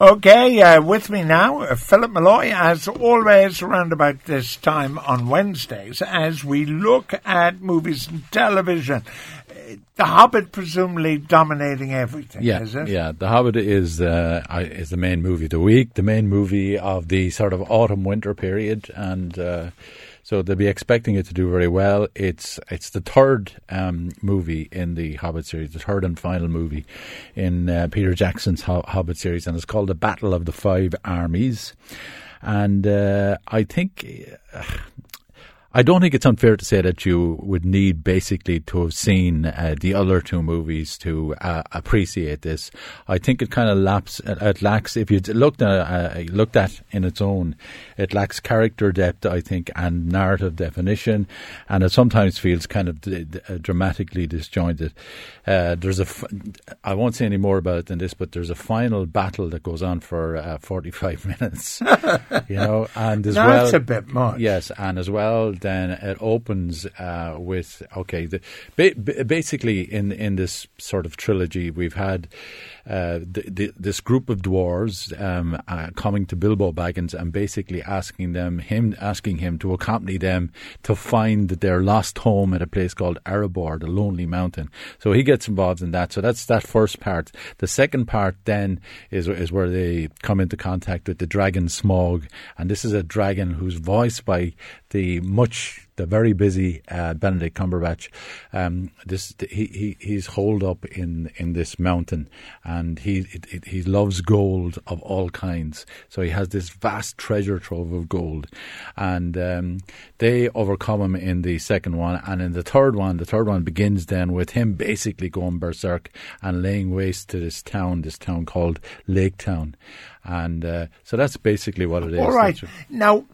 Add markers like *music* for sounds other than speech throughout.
Okay, uh, with me now, uh, Philip Molloy, as always, around about this time on Wednesdays, as we look at movies and television. Uh, the Hobbit presumably dominating everything, Yeah, is it? yeah. The Hobbit is uh, is the main movie of the week, the main movie of the sort of autumn winter period, and uh, so they'll be expecting it to do very well. It's it's the third um, movie in the Hobbit series, the third and final movie in uh, Peter Jackson's Ho- Hobbit series, and it's called the Battle of the Five Armies. And uh, I think. Uh, I don't think it's unfair to say that you would need basically to have seen uh, the other two movies to uh, appreciate this. I think it kind of laps, it, it lacks, if you looked at, uh, looked at in its own, it lacks character depth, I think, and narrative definition, and it sometimes feels kind of d- d- uh, dramatically disjointed. Uh, there's a, f- I won't say any more about it than this, but there's a final battle that goes on for uh, 45 *laughs* minutes, you know, and as well. That's a bit much. Yes, and as well, then it opens uh, with okay. The, ba- ba- basically, in in this sort of trilogy, we've had uh, this group of dwarves um, uh, coming to Bilbo Baggins and basically asking them him asking him to accompany them to find their lost home at a place called Erebor, the Lonely Mountain. So he gets involved in that. So that's that first part. The second part then is is where they come into contact with the dragon Smaug, and this is a dragon who's voiced by the much the very busy uh, Benedict Cumberbatch. Um, this he, he he's holed up in, in this mountain, and he it, it, he loves gold of all kinds. So he has this vast treasure trove of gold, and um, they overcome him in the second one, and in the third one, the third one begins then with him basically going berserk and laying waste to this town, this town called Lake Town, and uh, so that's basically what it is. All right. Now,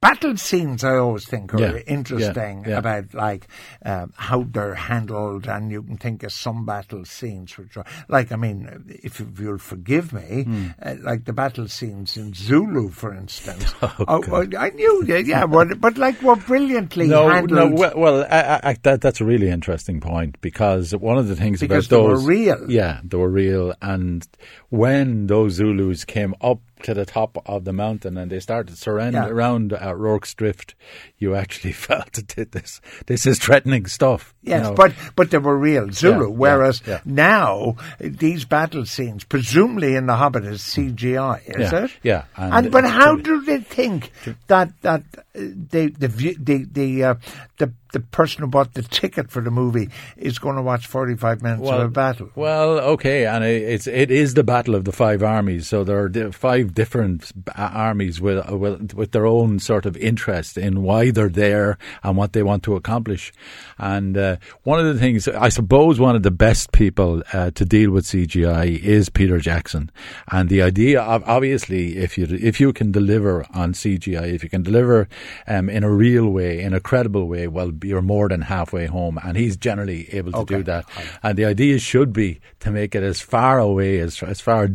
battle scenes I always think are Yeah, interesting yeah, yeah. about like um, how they're handled, and you can think of some battle scenes which are like I mean, if you'll forgive me, Hmm. uh, like the battle scenes in Zulu, for instance. *laughs* Oh, oh, I knew, yeah, but, but like were brilliantly No, handled. no. Well, well I, I, that that's a really interesting point because one of the things Because about they were real. yeah, they were real. And when those Zulus came up to the top of the mountain and they started surrounding Yeah. around uh, Rorke's Drift, you actually *laughs* felt that this this is threatening stuff. you Yes, know. but but they were real Zulu. Yeah, whereas yeah, now these battle scenes, presumably in the Hobbit, is CGI, is Yeah, it? yeah, And, and but how do they think that that uh, they the the the uh, the the person who bought the ticket for the movie is going to watch forty five minutes of a battle? Well, okay, and it's it is the battle of the five armies. So there are five different armies with, with with their own sort of interest in why they're there and what they want to accomplish. And uh, one of the things, I suppose, one of the best people uh, to deal with CGI is Peter Jackson. And the idea, of, obviously, if you if you can deliver on CGI, if you can deliver um, in a real way, in a credible way, well, you're more than halfway home. And he's generally able to do that. And the idea should be to make it as far away, as as far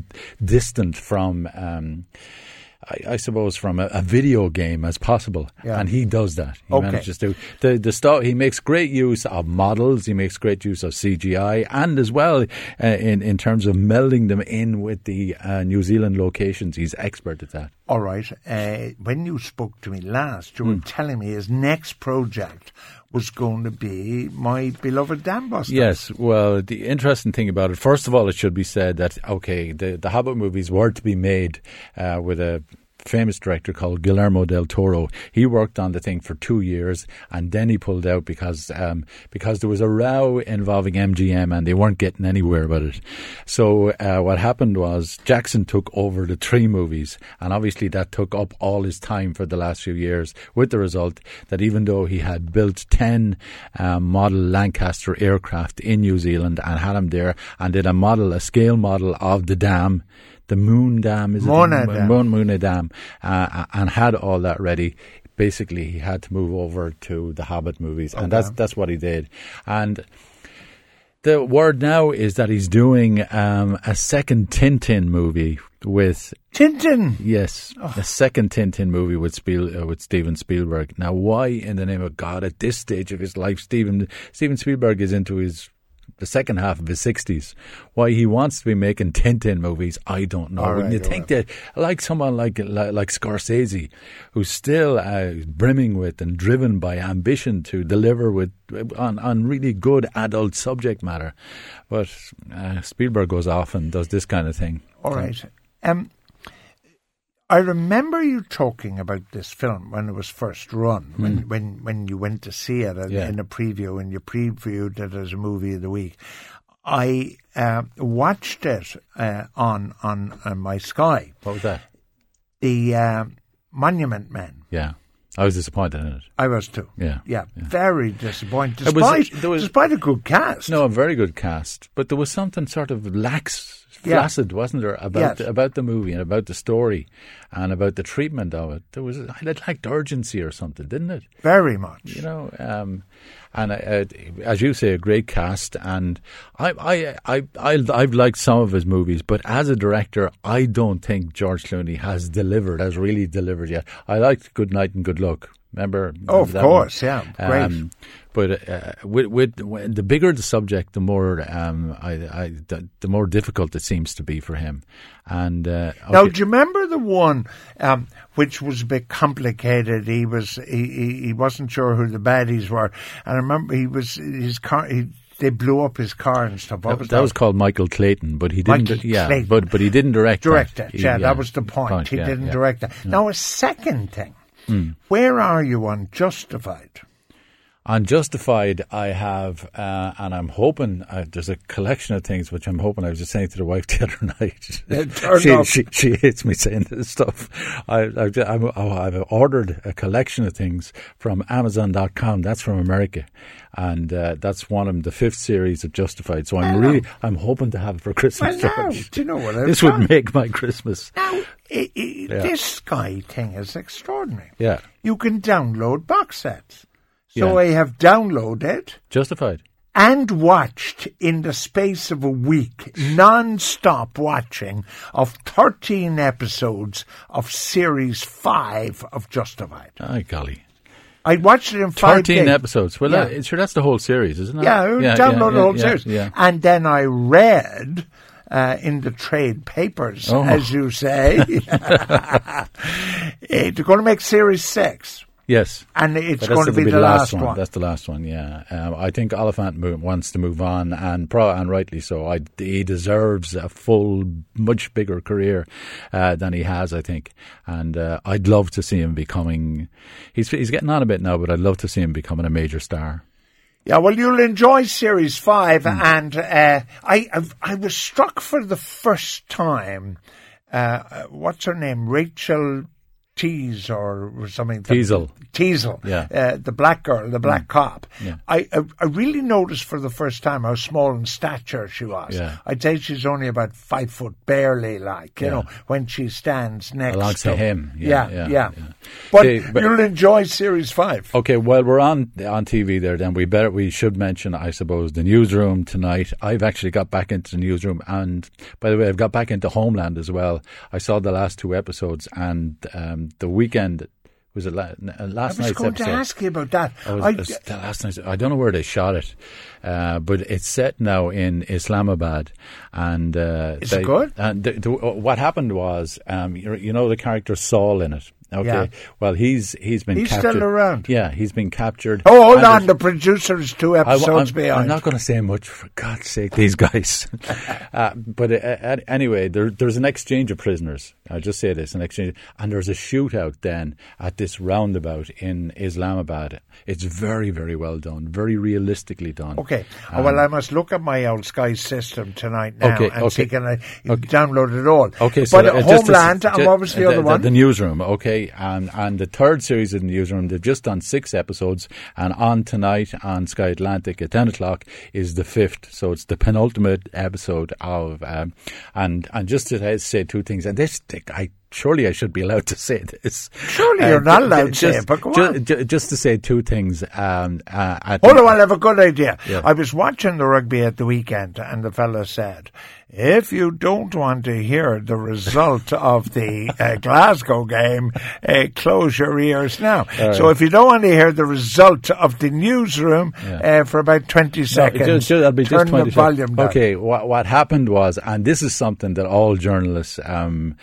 distant from. Um, I, I suppose from a, a video game as possible, Yeah. and he does that. He Okay. manages to the the stuff. He makes great use of models. He makes great use of CGI, and as well uh, in in terms of melding them in with the uh, New Zealand locations. He's expert at that. All right. Uh, when you spoke to me last, you were Hmm. telling me his next project was going to be my beloved Dam Buster. Yes, well, the interesting thing about it, first of all, it should be said that okay, the the Hobbit movies were to be made uh, with a famous director called Guillermo del Toro. He worked on the thing for two years, and then he pulled out because um, because there was a row involving MGM, and they weren't getting anywhere about it. So uh, what happened was Jackson took over the three movies, and obviously that took up all his time for the last few years. With the result that even though he had built ten um, model Lancaster aircraft in New Zealand and had them there, and did a model, a scale model of the dam. The Moon Dam is Mona it? Dam. Moon Moona Dam, uh, and had all that ready. Basically, he had to move over to the Hobbit movies, and that's that's what he did. And the word now is that he's doing um, a second Tintin movie with Tintin. yes, a second Tintin movie with Spiel, uh, with Steven Spielberg. Now, why in the name of God at this stage of his life, Steven Steven Spielberg is into his the second half of his sixties. Why he wants to be making *laughs* Tintin movies, I don't know. All Wouldn't you right, think that, like someone like like, like Scorsese, who's still uh, brimming with and driven by ambition to deliver with on on really good adult subject matter, but uh, Spielberg goes off and does this kind of thing. All right. Um, I remember you talking about this film when it was first run, when when, when you went to see it in, Yeah. in a preview and you previewed it as a movie of the week. I uh, watched it uh, on on on my Sky, What was that? the uh, Monument Men. Yeah, I was disappointed in it. I was too. Yeah, yeah, very disappointed. It was- Despite there was- despite a good cast. No, a very good cast, but there was something sort of lax, Yeah. flaccid, wasn't there, about Yes. about the movie and about the story and about the treatment of it. There was it lacked urgency or something, didn't it? very much. You know, um, and uh, uh, as you say, a great cast. And I, I, I, I, I've liked some of his movies, but as a director, I don't think George Clooney has delivered, has really delivered yet. I liked Good Night and Good Luck. Remember? Oh, of course, one? yeah, great. Um, but uh, with, with, the bigger the subject, the more um, I, I, the, the more difficult it seems to be for him. And uh, Now, do you remember the one um, which was a bit complicated? He was he, he, he wasn't sure who the baddies were, and I remember he was his car. He, they blew up his car and stuff. That, was that was called Michael Clayton, but he didn't. Michael yeah, Clayton. but but he didn't direct. direct that. it. He- Yeah, that was the point. he yeah, didn't yeah. direct it. Now, a second thing. Where are you on Justified? On Justified, I have, uh, and I'm hoping uh, there's a collection of things which I'm hoping I was just saying to the wife *laughs* the other night. *laughs* She, she she hates me saying this stuff. I, I've, I'm- I've ordered a collection of things from Amazon.com. That's from America, and uh, that's one of them, the fifth series of Justified. So I'm really, I'm hoping to have it for Christmas. Well, do you know what I've This done? would make my Christmas. Now, i i this Sky thing is extraordinary. Yeah, You can download box sets. So Yeah. I have downloaded Justified. and watched in the space of a week, non-stop watching of 13 episodes of series 5 of Justified. Oh, golly. I watched it in five 13 days. episodes. Well, Yeah. that, sure, that's the whole series, isn't it? Yeah, I downloaded the whole yeah, series. Yeah. And then I read uh, in the trade papers, Oh. as you say, *laughs* *laughs* they're going to make series 6. Yes. And it's going to that's be the last one. That's the last one. Yeah, um, I think Olyphant wants to move on, and pro and rightly so. I, he deserves a full, much bigger career uh, than he has. I think, and uh, I'd love to see him becoming. He's he's getting on a bit now, but I'd love to see him becoming a major star. Yeah, well, you'll enjoy Series Five, Hmm. and uh, I I've, I was struck for the first time. Uh, uh, what's her name? Rachel Tease or something. Teasel. Teasel. Yeah. Uh, the black girl, the black cop. Yeah. I, I I really noticed for the first time how small in stature she was. Yeah. I'd say she's only about five foot barely, like you Yeah. know, when she stands next Alongside to him. Yeah, Yeah, yeah. yeah, yeah. But, See, but- you'll enjoy Series Five. Okay, well, we're on on TV there. Then we better we should mention, I suppose, the newsroom tonight. I've actually got back into the newsroom, and by the way, I've got back into Homeland as well. I saw the last two episodes, and um, the weekend was it la- uh, last I was night's going episode. to ask you about that. I was, I- was the last night. I don't know where they shot it, uh, but it's set now in Islamabad. And uh, Is it good? And the, the, what happened was, um, you know, the character Saul in it. Okay, Yeah. well, he's he's been He's still around? Yeah, he's been captured. Oh, hold And on. The producer's two I, episodes am behind. I'm not going to say much, for God's sake, these guys. *laughs* uh, but uh, uh, anyway, there, there's an exchange of prisoners. I'll just say this: an exchange, and there's a shootout then at this roundabout in Islamabad. It's very, very well done, very realistically done. Okay. Oh, well, I must look at my old Sky system tonight now Um, Okay, and okay. see can I download it all. Okay, so but uh, just Homeland, and ju- what was the, other one? The newsroom, okay, and and the third series of the newsroom. They've just done six episodes, and on tonight on Sky Atlantic at ten o'clock is the fifth. So it's the penultimate episode of, um, and and just to say two things. And this, I surely I should be allowed to say this. Surely you're not allowed to say it, but go ju- on. ju- just to say two things. Um, uh, Hold on, I have a good idea. Yeah. I was watching the rugby at the weekend, and the fella said, "If you don't want to hear the result *laughs* of the uh, Glasgow game, uh, close your ears now." So, if you don't want to hear the result of the newsroom Yeah. uh, for about twenty No, seconds, just- just- just turn 20 the seconds. volume down. Okay, what, what happened was, and this is something that all journalists um,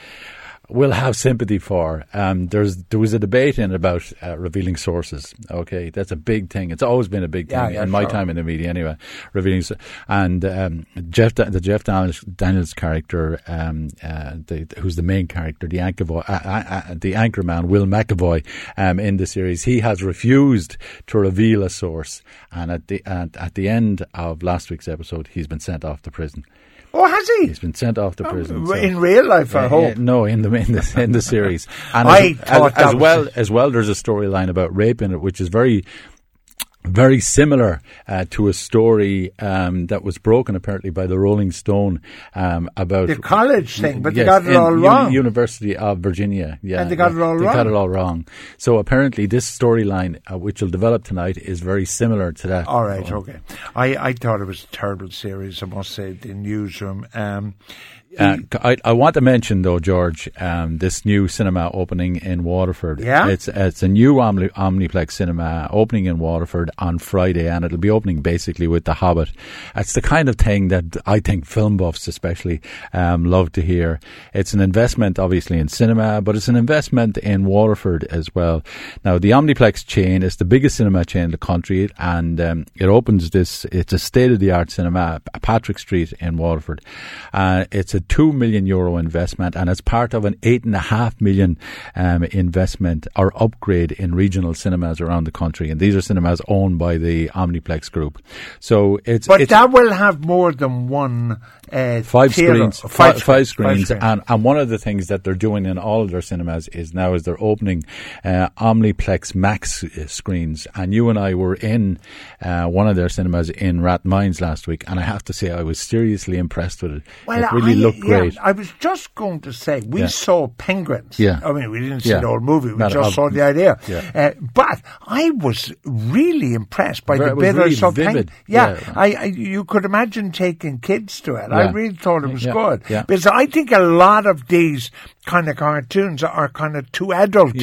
will have sympathy for. Um, there's there was a debate in about uh, revealing sources. Okay, that's a big thing. It's always been a big thing Yeah, yeah, in my sure. time in the media, anyway. Revealing and um, Jeff the Jeff Daniels, Daniels character, um, uh, the, who's the main character, the anchor uh, uh, uh, the anchor man, Will McAvoy, um, in the series, he has refused to reveal a source, and at the at, at the end of last week's episode, he's been sent off to prison. Oh, has he? He's been sent off to oh, prison. so- in real life, I yeah, hope. yeah, no, in the in the in the series, *laughs* and I as, thought as, that as was well as well, there's a storyline about rape in it, which is very. Very similar uh, to a story um, that was broken apparently by the Rolling Stone um, about The college thing, but they got it all Uni- wrong. University of Virginia. Yeah, And they got it all they wrong. got it all wrong. So apparently, this storyline, uh, which will develop tonight, is very similar to that. All right, okay. I, I thought it was a terrible series, I must say, the newsroom. Um, Uh, I, I want to mention though, George, um, this new cinema opening in Waterford. Yeah? it's it's a new Omni, Omniplex cinema opening in Waterford on Friday, and it'll be opening basically with The Hobbit. It's the kind of thing that I think film buffs especially um, love to hear. It's an investment, obviously, in cinema, but it's an investment in Waterford as well. Now, the Omniplex chain is the biggest cinema chain in the country, and um, it opens this. It's a state of the art cinema Patrick Street in Waterford. Uh, it's a two million euro investment, and it's part of an eight and a half million um, investment or upgrade in regional cinemas around the country. And these are cinemas owned by the Omniplex Group. So it's but it's, that will have more than one uh, five theatre. screens, Five fi- five, screens, screens, screens. and and one of the things that they're doing in all of their cinemas is now is they're opening uh, Omniplex Max uh, screens. And you and I were in uh, one of their cinemas in Rathmines last week, and I have to say I was seriously impressed with it. Well, it really I, looked yeah, great. I was just going to say we Yeah. saw Penguins. Yeah. I mean, we didn't see Yeah. the whole movie. We No, just saw the idea. yeah. Uh, but I was really impressed by Very- the bit I really saw. vivid. yeah, Yeah. I, I you could imagine taking kids to it. I Yeah. really thought it was good because I think a lot of these kind of cartoons are kind of too adulty.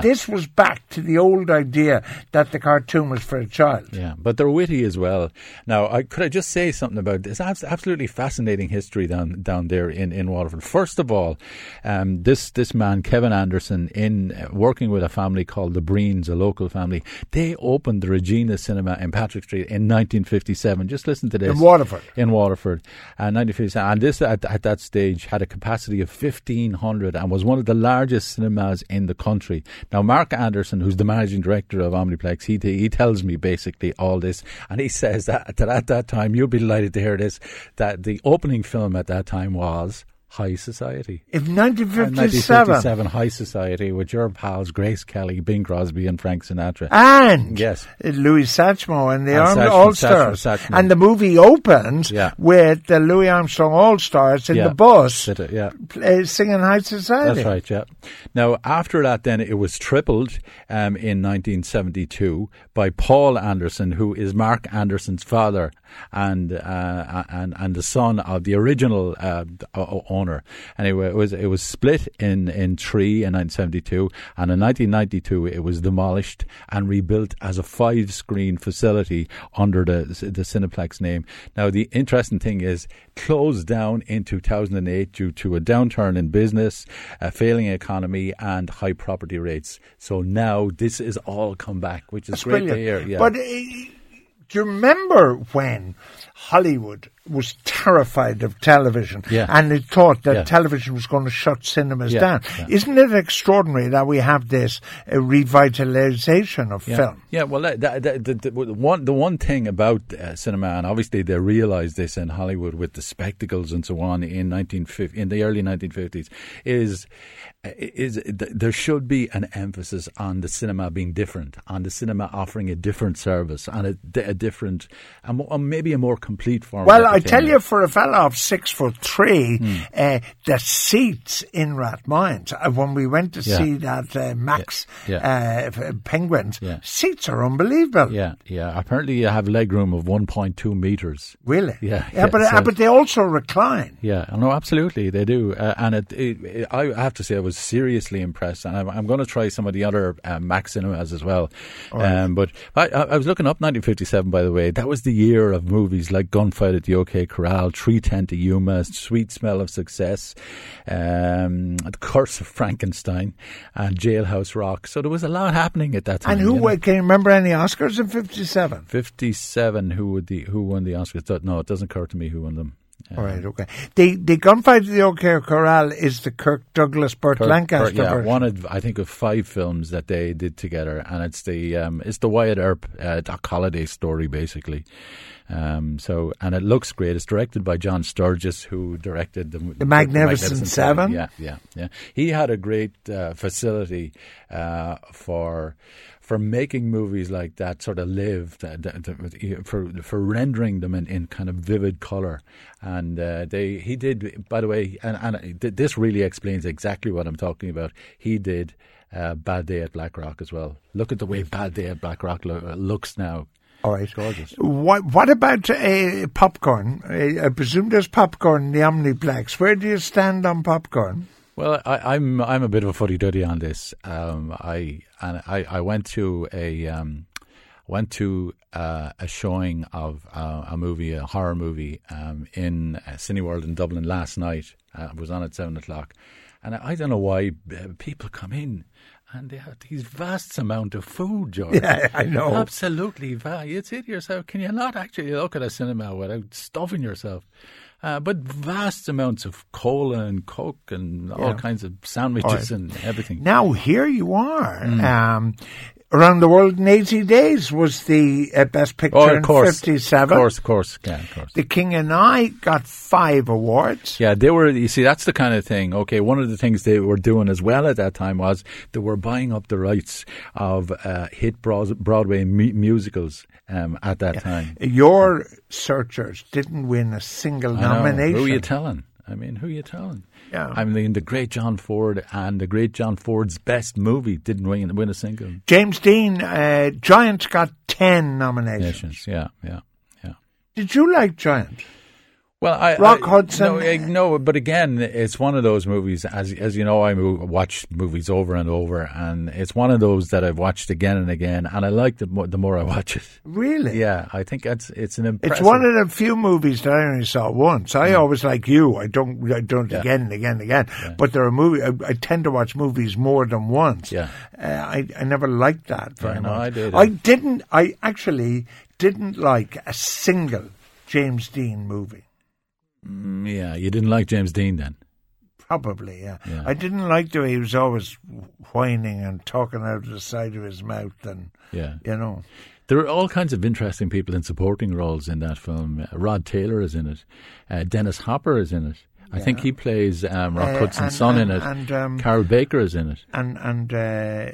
This was back to the old idea that the cartoon was for a child. Yeah, but they're witty as well. Now, I, could I just say something about this? Abs- Absolutely fascinating history down down there in, in Waterford. First of all, um, this this man Kevin Anderson, in uh, working with a family called the Breens, a local family, they opened the Regina Cinema in Patrick Street in 1957. Just listen to this In Waterford. in Waterford, uh, 1957, and this at, at that stage had a capacity of 1500 and was one of the largest cinemas in the country. Now, Mark Anderson, who's the managing director of Omniplex, he he tells me basically all this, and he says that, that at that time, you'll be delighted to hear this, that the opening film at that time was. High Society. In And 1957. 1957 High Society with your pals Grace Kelly, Bing Crosby, and Frank Sinatra. and Yes. Louis Satchmo and the And Armed All Stars. And the movie opens Yeah. with the Louis Armstrong All Stars in Yeah. the bus it, yeah. uh, singing High Society. That's right, yeah. Now, after that, then it was tripled um, in 1972 by Paul Anderson, who is Mark Anderson's father and uh, and and the son of the original uh, o- owner. Anyway, it was it was split in in three in 1972, and in 1992 it was demolished and rebuilt as a five screen facility under the the Cineplex name. Now, the interesting thing is closed down in 2008 due to a downturn in business, a failing economy, and high property rates. So now this is all come back, which is That's great brilliant. to hear. Yeah. But uh, do you remember when Hollywood was terrified of television Yeah. and it thought that Yeah. television was going to shut cinemas Yeah, down? Isn't it extraordinary that we have this uh, revitalization of film? Yeah, well, that, that, that, the, the, one the one thing about uh, cinema, and obviously they realised this in Hollywood with the spectacles and so on in 1950, in the early 1950s, is is there should be an emphasis on the cinema being different, on the cinema offering a different service, and a, a different, a mo- maybe a more complete form. Well, I tell you, for a fella of six foot three, Hmm. uh, the seats in Rathmines, uh, when we went to Yeah. see that uh, Max Yeah. Uh, Penguins, Yeah. seats are unbelievable. Yeah, yeah. Apparently, you have leg room of 1.2 meters. Really? Yeah, yeah, yeah, but uh, so- but they also recline. Yeah, no, absolutely, they do. Uh, and it, it, it, I have to say, I was seriously impressed, and I'm, I'm going to try some of the other um, Max cinemas as well. Um, but I, I was looking up 1957, by the way. That was the year of movies like Gunfight at the OK Corral, 310 to Yuma, Sweet Smell of Success, um, The Curse of Frankenstein, and Jailhouse Rock. So there was a lot happening at that time. And who you know. uh, can you remember any Oscars in '57? 57 who would the who won the Oscars? No, it doesn't occur to me who won them. All right, okay. The the gunfight at the OK Corral is the Kirk Douglas Burt Kurt- Lancaster Kurt- yeah, version. one of I think of five films that they did together, and it's the um, it's the Wyatt Earp uh, Doc Holliday story basically. Um, so and it looks great. It's directed by John Sturges, who directed the, the Magnificent Seven? Yeah, yeah, yeah. He had a great uh, facility uh, for for making movies like that sort of live, that, that- that- for for rendering them in, in kind of vivid color. And uh, they he did, by the way, and, and this really explains exactly what I'm talking about. He did. Uh, Bad Day at Black Rock as well. Look at the way Bad Day at Black Rock lo- looks now. All right. Gorgeous. What what about uh, popcorn? Uh, I presume there's popcorn in the Omniplex. Where do you stand on popcorn? Well, I, I'm I'm a bit of a footy duddy on this. Um, I and I, I went to a um, went to uh, a showing of uh, a movie, a horror movie, um, in uh, Cineworld in Dublin last night. Uh, it was on at seven o'clock, and I, I don't know why uh, people come in. And they have these vast amount of food, George. *laughs* Yeah, I know. Absolutely vast. You say to yourself, can you not actually look at a cinema without stuffing yourself? Uh, but vast amounts of cola and coke and all kinds of sandwiches right. and everything. Now here you are. Hmm. Um, Around the World in 80 Days was the uh, best picture oh, in of course, 57. of course, of course, yeah, of course. The King and I got five awards. Yeah, they were. You see, that's the kind of thing. Okay, one of the things they were doing as well at that time was they were buying up the rights of uh, hit Broadway mu- musicals um, at that time. Your searchers didn't win a single I know. nomination. Who are you telling? I mean, who are you telling? Yeah. I mean, the great John Ford and the great John Ford's best movie didn't win, win a single James Dean, uh, Giant got 10 nominations. Yeah, yeah, yeah. Did you like Giant? Well, I Rock I, Hudson. No, eh, no, but again, it's one of those movies. As as you know, I watch movies over and over, and it's one of those that I've watched again and again, and I like it more, the more I watch it. Really? Yeah, I think it's it's an impressive. It's one of the few movies that I only saw once. I always like you. I don't. I don't Yeah. again and again and again. But there are movies. I, I tend to watch movies more than once. Yeah. Uh, I I never liked that very Yeah, no, much. I did. I didn't. I actually didn't like a single James Dean movie. Mm, yeah, you didn't like James Dean then. Probably, yeah. Yeah. I didn't like the way he was always whining and talking out of the side of his mouth, and Yeah, you know. there are all kinds of interesting people in supporting roles in that film. Uh, Rod Taylor is in it. Uh, Dennis Hopper is in it. I think he plays um, Rock Uh, Hudson's and- son in it. and, um, Carroll Baker is in it. and and uh,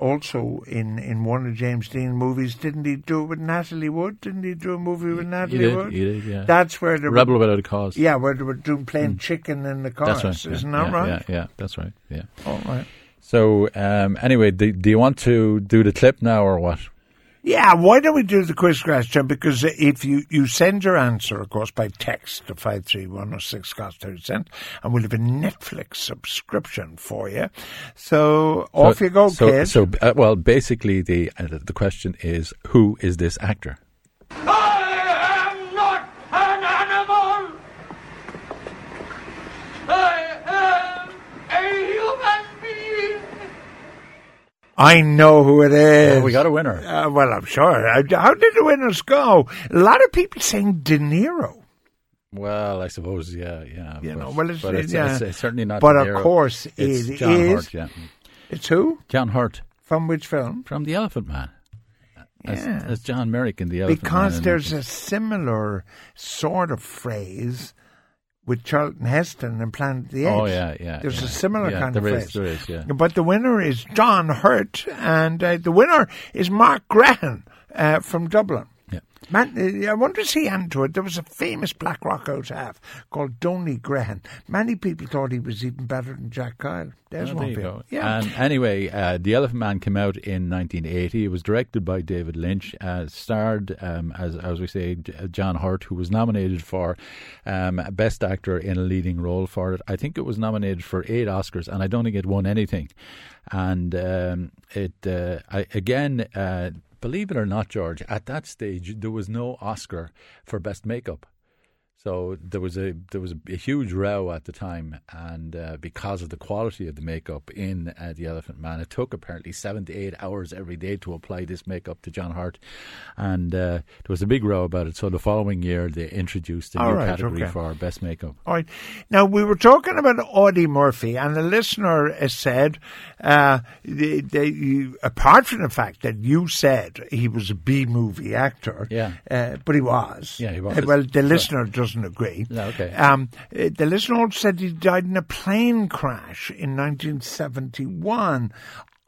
also in in one of James Dean movies, didn't he do it with Natalie Wood? Didn't he do a movie with He Natalie did. Wood? He did. Yeah. That's where the Rebel Without a Cause. yeah, where they were doing playing chicken in the chorus. That's right. yeah, Isn't that yeah, right? Yeah, yeah, that's right. Yeah. All right. So um, anyway, do, do you want to do the clip now or what? Yeah, why don't we do the quiz question? Because if you, you send your answer, of course, by text to 53106 cost 30 cents, and we'll have a Netflix subscription for you. So off you go, so, kid. So, uh, well, basically, the uh, the question is, who is this actor? I am not an animal. I am a human being. I know who it is. Oh, we got a winner. Uh, well, I'm sure. Uh, How did the winners go? A lot of people saying De Niro. Well, I suppose, yeah, yeah. You but, know, well, it's- but it's, yeah. it's, it's certainly not. But of course it's it John is- Hurt. Yeah, It's who? John Hurt From which film? from The Elephant Man. As, Yeah. as John Merrick in The Elephant Man. Because there's a similar sort of phrase with Charlton Heston and Planet of the Apes. Oh yeah, yeah. There's yeah. a similar yeah, kind there of is. There is, yeah. But the winner is John Hurt, and uh, the winner is Mark Graham uh, from Dublin. Man, uh, I wonder if he had to it. There was a famous Blackrock half called Donny Graham. Many people thought he was even better than Jack Kyle. There's Oh, one there you go. Yeah. And anyway, uh, The Elephant Man came out in 1980. It was directed by David Lynch. Uh, starred, um, as as we say, uh, John Hurt, who was nominated for um, Best Actor in a Leading Role for it. I think it was nominated for eight Oscars, and I don't think it won anything. And um, it uh, I, again. Believe it or not, George, at that stage there was no Oscar for best makeup. So there was a there was a, a huge row at the time, and uh, because of the quality of the makeup in uh, the Elephant Man, it took apparently seven to eight hours every day to apply this makeup to John Hurt, and uh, there was a big row about it. So the following year they introduced a All new right, category okay. for best makeup. All right. Now, we were talking about Audie Murphy, and a listener has said, uh, they, they, apart from the fact that you said he was a B movie actor, Yeah. uh, but he was. Yeah, he was. Well, the listener doesn't agree. No, okay. Um, uh, the listener also said he died in a plane crash in 1971.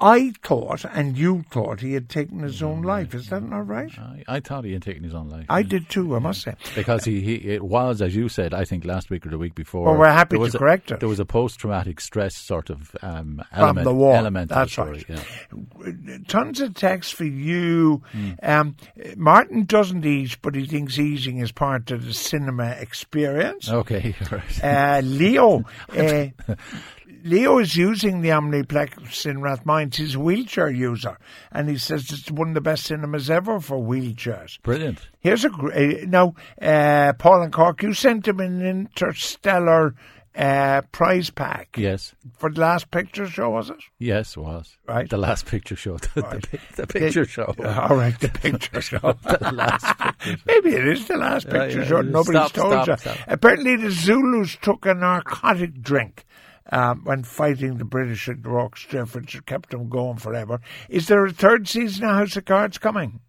I thought, and you thought, he had taken his own life. Is that not right? I, I thought he had taken his own life. I did too, I must say. *laughs* because he, he it was as you said I think last week or the week before. Well, we're happy to a- correct it. There was a post traumatic stress sort of um, From element. the war. Element That's story, right. yeah. tons of texts for you. Hmm. Um, Martin doesn't eat, but he thinks eating is part of the cinema experience. Okay, *laughs* right. Uh, Leo, *laughs* uh, Leo is using the Omniplex in Rathmines. He's a wheelchair user, and he says it's one of the best cinemas ever for wheelchairs. Brilliant. Here's a uh, now, uh, Paul and Cork. You sent him an interstellar uh, prize pack Yes. for the last picture show, was it? Yes, it was. Right. The last picture show. *laughs* The, Right. the, the picture show. All right, the picture *laughs* show. the last picture *laughs* show. Maybe it is the last picture yeah, show. yeah. Nobody's Stop, told stop, you. stop. Apparently, the Zulus took a narcotic drink um, when fighting the British at Rorke's Drift, which kept them going forever. Is there a third season of House of Cards coming?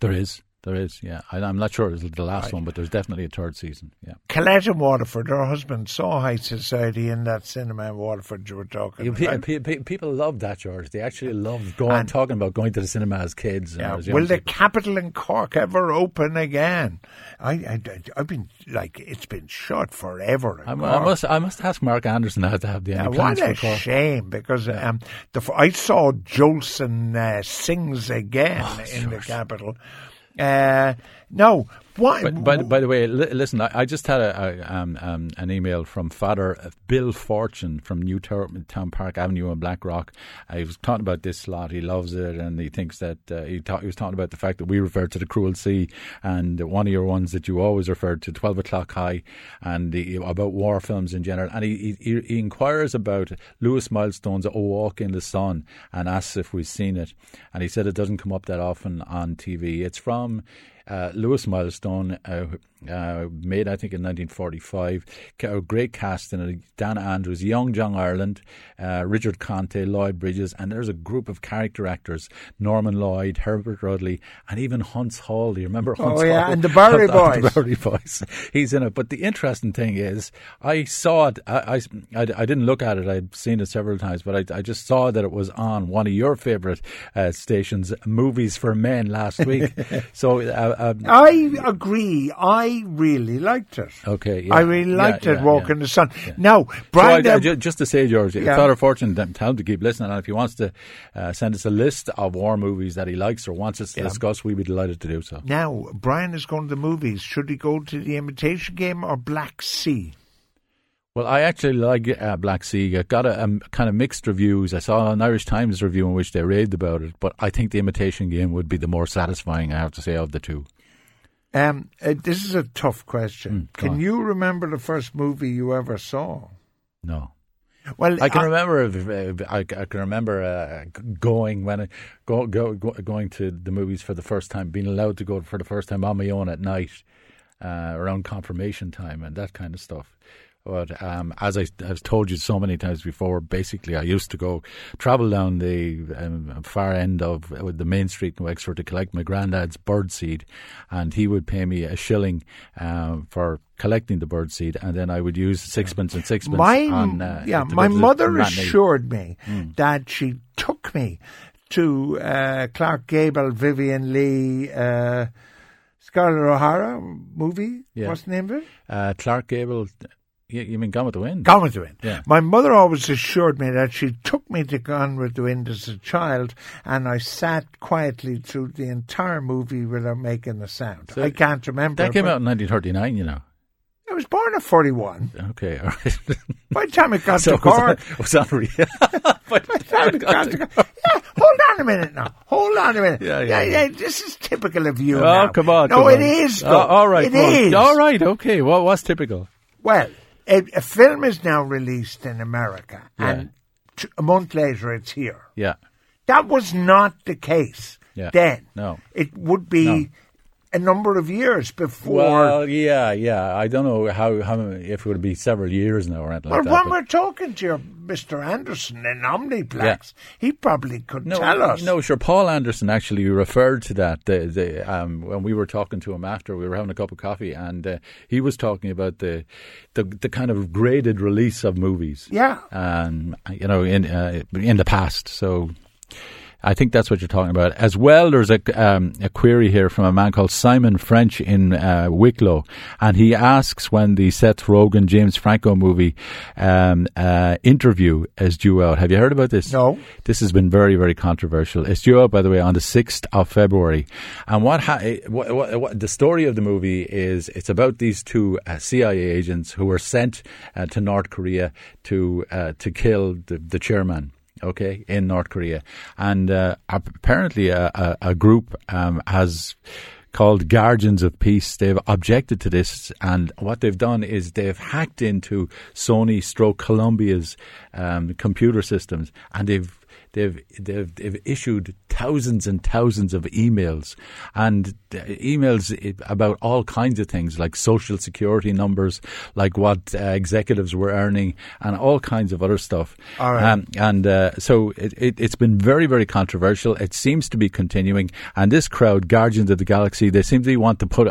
There is. There is, yeah. I, I'm not sure it's the last one, but there's definitely a third season, yeah. Colette in Waterford, her husband saw High Society in that cinema in Waterford you were talking You- about. pe- pe- pe- people love that, George. They actually love going, And- talking about going to the cinema as kids. And Yeah. as Will the people. Capitol in Cork ever open again? I, I, have been like it's been shut forever. I, I must, I must ask Mark Anderson how to have the Yeah, any what plans a for Cork. shame! Because um, the I saw Jolson uh, sings again Oh, in the Capitol. Uh, no, what? But by, by the way, li- listen, I, I just had a, a, um, um, an email from Father Bill Fortune from Newtownpark Avenue in Blackrock. Uh, he was talking about this slot. He loves it, and he thinks that uh, he, ta- he was talking about the fact that we referred to the Cruel Sea, and one of your ones that you always referred to, Twelve O'clock High, and the, about war films in general. And he, he, he inquires about Lewis Milestone's A Walk in the Sun, and asks if we've seen it. And he said it doesn't come up that often on TV. It's from Uh, Lewis Milestone, uh, uh, uh, made I think in 1945. A great cast in it: Dan Andrews, young John Ireland, uh, Richard Conte, Lloyd Bridges, and there's a group of character actors: Norman Lloyd, Herbert Rudley, and even Huntz Hall. Do you remember Huntz Oh, yeah, Hall? and the Bowery *laughs* the Boys. Bowery Boys. *laughs* He's in it. But the interesting thing is, I saw it. I, I, I, I didn't look at it. I'd seen it several times, but I, I just saw that it was on one of your favourite uh, stations, Movies for Men, last week. *laughs* so, uh, um, I agree. I really liked it. okay, yeah. I really Yeah, liked it. yeah, Walk yeah. in the Sun. Now, So I, Brian, I just to say, George, Yeah. Father Fortune, th- tell him to keep listening, and if he wants to uh, send us a list of war movies that he likes or wants us to Yeah. discuss, we'd be delighted to do so. now Brian is going to the movies. Should he go to the Imitation Game or Black Sea? Well, I actually like uh, Black Sea. I got a, um, kind of mixed reviews. I saw an Irish Times review in which they raved about it, but I think the Imitation Game would be the more satisfying. I have to say of the two. Um, uh, this is a tough question. Mm, Can on. you remember the first movie you ever saw? No, Well, I can remember. I, I can remember uh, going when I go, go, go going to the movies for the first time, being allowed to go for the first time on my own at night uh, around confirmation time and that kind of stuff. But um, as I, I've told you so many times before, basically I used to go travel down the um, far end of uh, the main street in Wexford to collect my granddad's birdseed, and he would pay me a shilling um, for collecting the birdseed, and then I would use sixpence and sixpence. my on, uh, yeah, my mother assured me Hmm. that she took me to uh, Clark Gable, Vivien Leigh, uh, Scarlett O'Hara movie. Yeah. What's the name of it? Uh, Clark Gable. You, you mean Gone with the Wind? Gone with the Wind. Yeah. My mother always assured me that she took me to Gone with the Wind as a child, and I sat quietly through the entire movie without making a sound. So I can't remember. That came out in 1939. You know. I was born at 41. Okay, all right. *laughs* By the time it got so to Cork, was that, was *laughs* that? By the time it got to Cork- yeah, hold on a minute now. Hold on a minute. Yeah, yeah, yeah. yeah. This is typical of you. Oh, now. come on. No, come it on. is. Uh, though. Oh, all right. It well, is. All right. Okay. What what's typical? Well, a, a film is now released in America, Yeah. and t- a month later it's here. Yeah. That was not the case Yeah. then. No. It would be No. A number of years before. Well, yeah, yeah. I don't know how how if it would be several years now or anything well, like that. when we're talking to your Mr. Anderson in Omniplex, he probably could no, tell us. no, sure. Paul Anderson actually referred to that the, the, um, when we were talking to him after we were having a cup of coffee, and uh, he was talking about the, the the kind of graded release of movies. Yeah. um, you know, in uh, in the past. So. I think that's what you're talking about. As well, there's a, um, a query here from a man called Simon French in uh, Wicklow, and he asks when the Seth Rogen James Franco movie um, uh, interview is due out. Have you heard about this? No. This has been very, very controversial. It's due out, by the way, on the 6th of February. And what, ha- eh, what, what, what the story of the movie is it's about these two uh, CIA agents who were sent uh, to North Korea to uh, to kill the, the chairman. Okay, in North Korea, and uh, apparently a, a, a group um, has called Guardians of Peace. They've objected to this, and what they've done is they've hacked into Sony Stroke Columbia's um, computer systems, and they've they've they've they've issued thousands and thousands of emails and emails about all kinds of things like social security numbers, like what uh, executives were earning, and all kinds of other stuff. All right. Um, and uh, so it, it, it's been very, very controversial. It seems to be continuing. And this crowd, Guardians of the Galaxy, they seem to want to put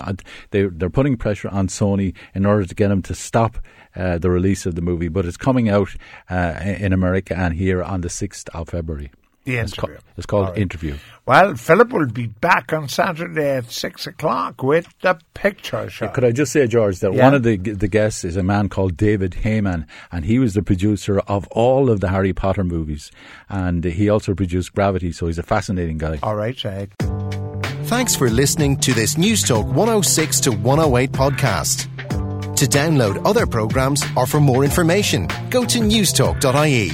they, they're putting pressure on Sony in order to get them to stop uh, the release of the movie. But it's coming out uh, in America and here on the 6th of February. The It's, ca- interview. it's called All right. Interview. Well, Philip will be back on Saturday at six o'clock with the picture show. Could I just say, George, that Yeah. one of the the guests is a man called David Heyman, and he was the producer of all of the Harry Potter movies, and he also produced Gravity. So he's a fascinating guy. All right, Jake. Thanks for listening to this News Talk 106 to 108 podcast. To download other programs or for more information, go to newstalk.ie.